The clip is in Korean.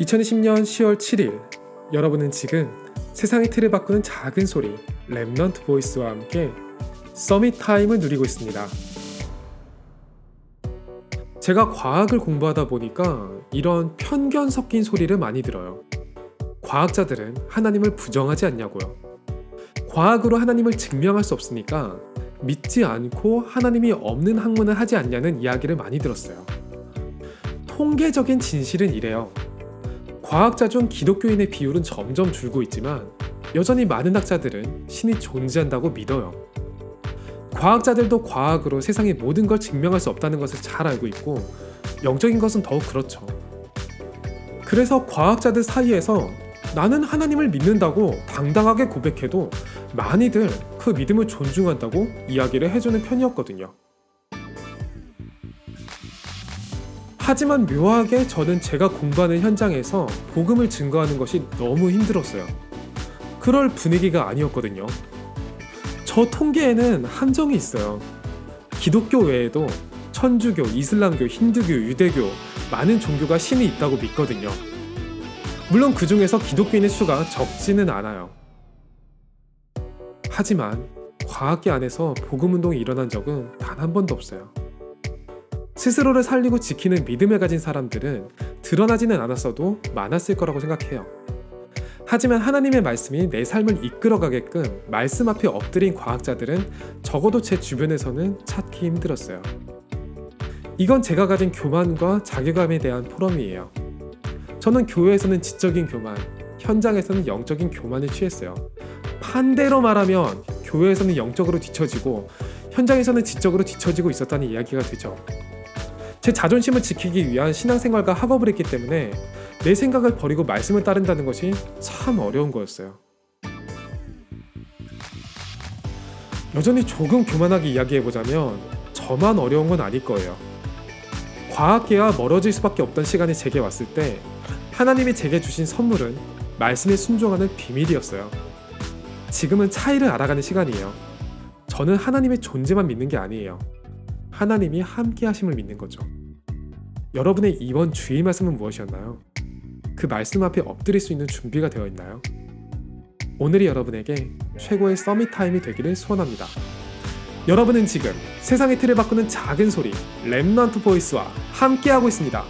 2020년 10월 7일 여러분은 지금 세상의 틀을 바꾸는 작은 소리 Remnant Voice와 함께 Summit Time을 누리고 있습니다. 제가 과학을 공부하다 보니까 이런 편견 섞인 소리를 많이 들어요. 과학자들은 하나님을 부정하지 않냐고요. 과학으로 하나님을 증명할 수 없으니까 믿지 않고 하나님이 없는 학문을 하지 않냐는 이야기를 많이 들었어요. 통계적인 진실은 이래요. 과학자 중 기독교인의 비율은 점점 줄고 있지만 여전히 많은 학자들은 신이 존재한다고 믿어요. 과학자들도 과학으로 세상의 모든 걸 증명할 수 없다는 것을 잘 알고 있고 영적인 것은 더욱 그렇죠. 그래서 과학자들 사이에서 나는 하나님을 믿는다고 당당하게 고백해도 많이들 그 믿음을 존중한다고 이야기를 해주는 편이었거든요. 하지만 묘하게 저는 제가 공부하는 현장에서 복음을 증거하는 것이 너무 힘들었어요. 그럴 분위기가 아니었거든요. 저 통계에는 함정이 있어요. 기독교 외에도 천주교, 이슬람교, 힌두교, 유대교 많은 종교가 신이 있다고 믿거든요. 물론 그 중에서 기독교인의 수가 적지는 않아요. 하지만 과학계 안에서 복음 운동이 일어난 적은 단 한 번도 없어요. 스스로를 살리고 지키는 믿음을 가진 사람들은 드러나지는 않았어도 많았을 거라고 생각해요. 하지만 하나님의 말씀이 내 삶을 이끌어가게끔 말씀 앞에 엎드린 과학자들은 적어도 제 주변에서는 찾기 힘들었어요. 이건 제가 가진 교만과 자괴감에 대한 포럼이에요. 저는 교회에서는 지적인 교만, 현장에서는 영적인 교만을 취했어요. 반대로 말하면 교회에서는 영적으로 뒤처지고 현장에서는 지적으로 뒤처지고 있었다는 이야기가 되죠. 제 자존심을 지키기 위한 신앙생활과 학업을 했기 때문에 내 생각을 버리고 말씀을 따른다는 것이 참 어려운 거였어요. 여전히 조금 교만하게 이야기해보자면 저만 어려운 건 아닐 거예요. 과학계와 멀어질 수밖에 없던 시간이 제게 왔을 때 하나님이 제게 주신 선물은 말씀에 순종하는 비밀이었어요. 지금은 차이를 알아가는 시간이에요. 저는 하나님의 존재만 믿는 게 아니에요. 하나님이 함께 하심을 믿는 거죠. 여러분의 이번 주의 말씀은 무엇이었나요? 그 말씀 앞에 엎드릴 수 있는 준비가 되어 있나요? 오늘이 여러분에게 최고의 Summit Time이 되기를 소원합니다. 여러분은 지금 세상의 틀을 바꾸는 작은 소리 Remnant Voice와 함께하고 있습니다.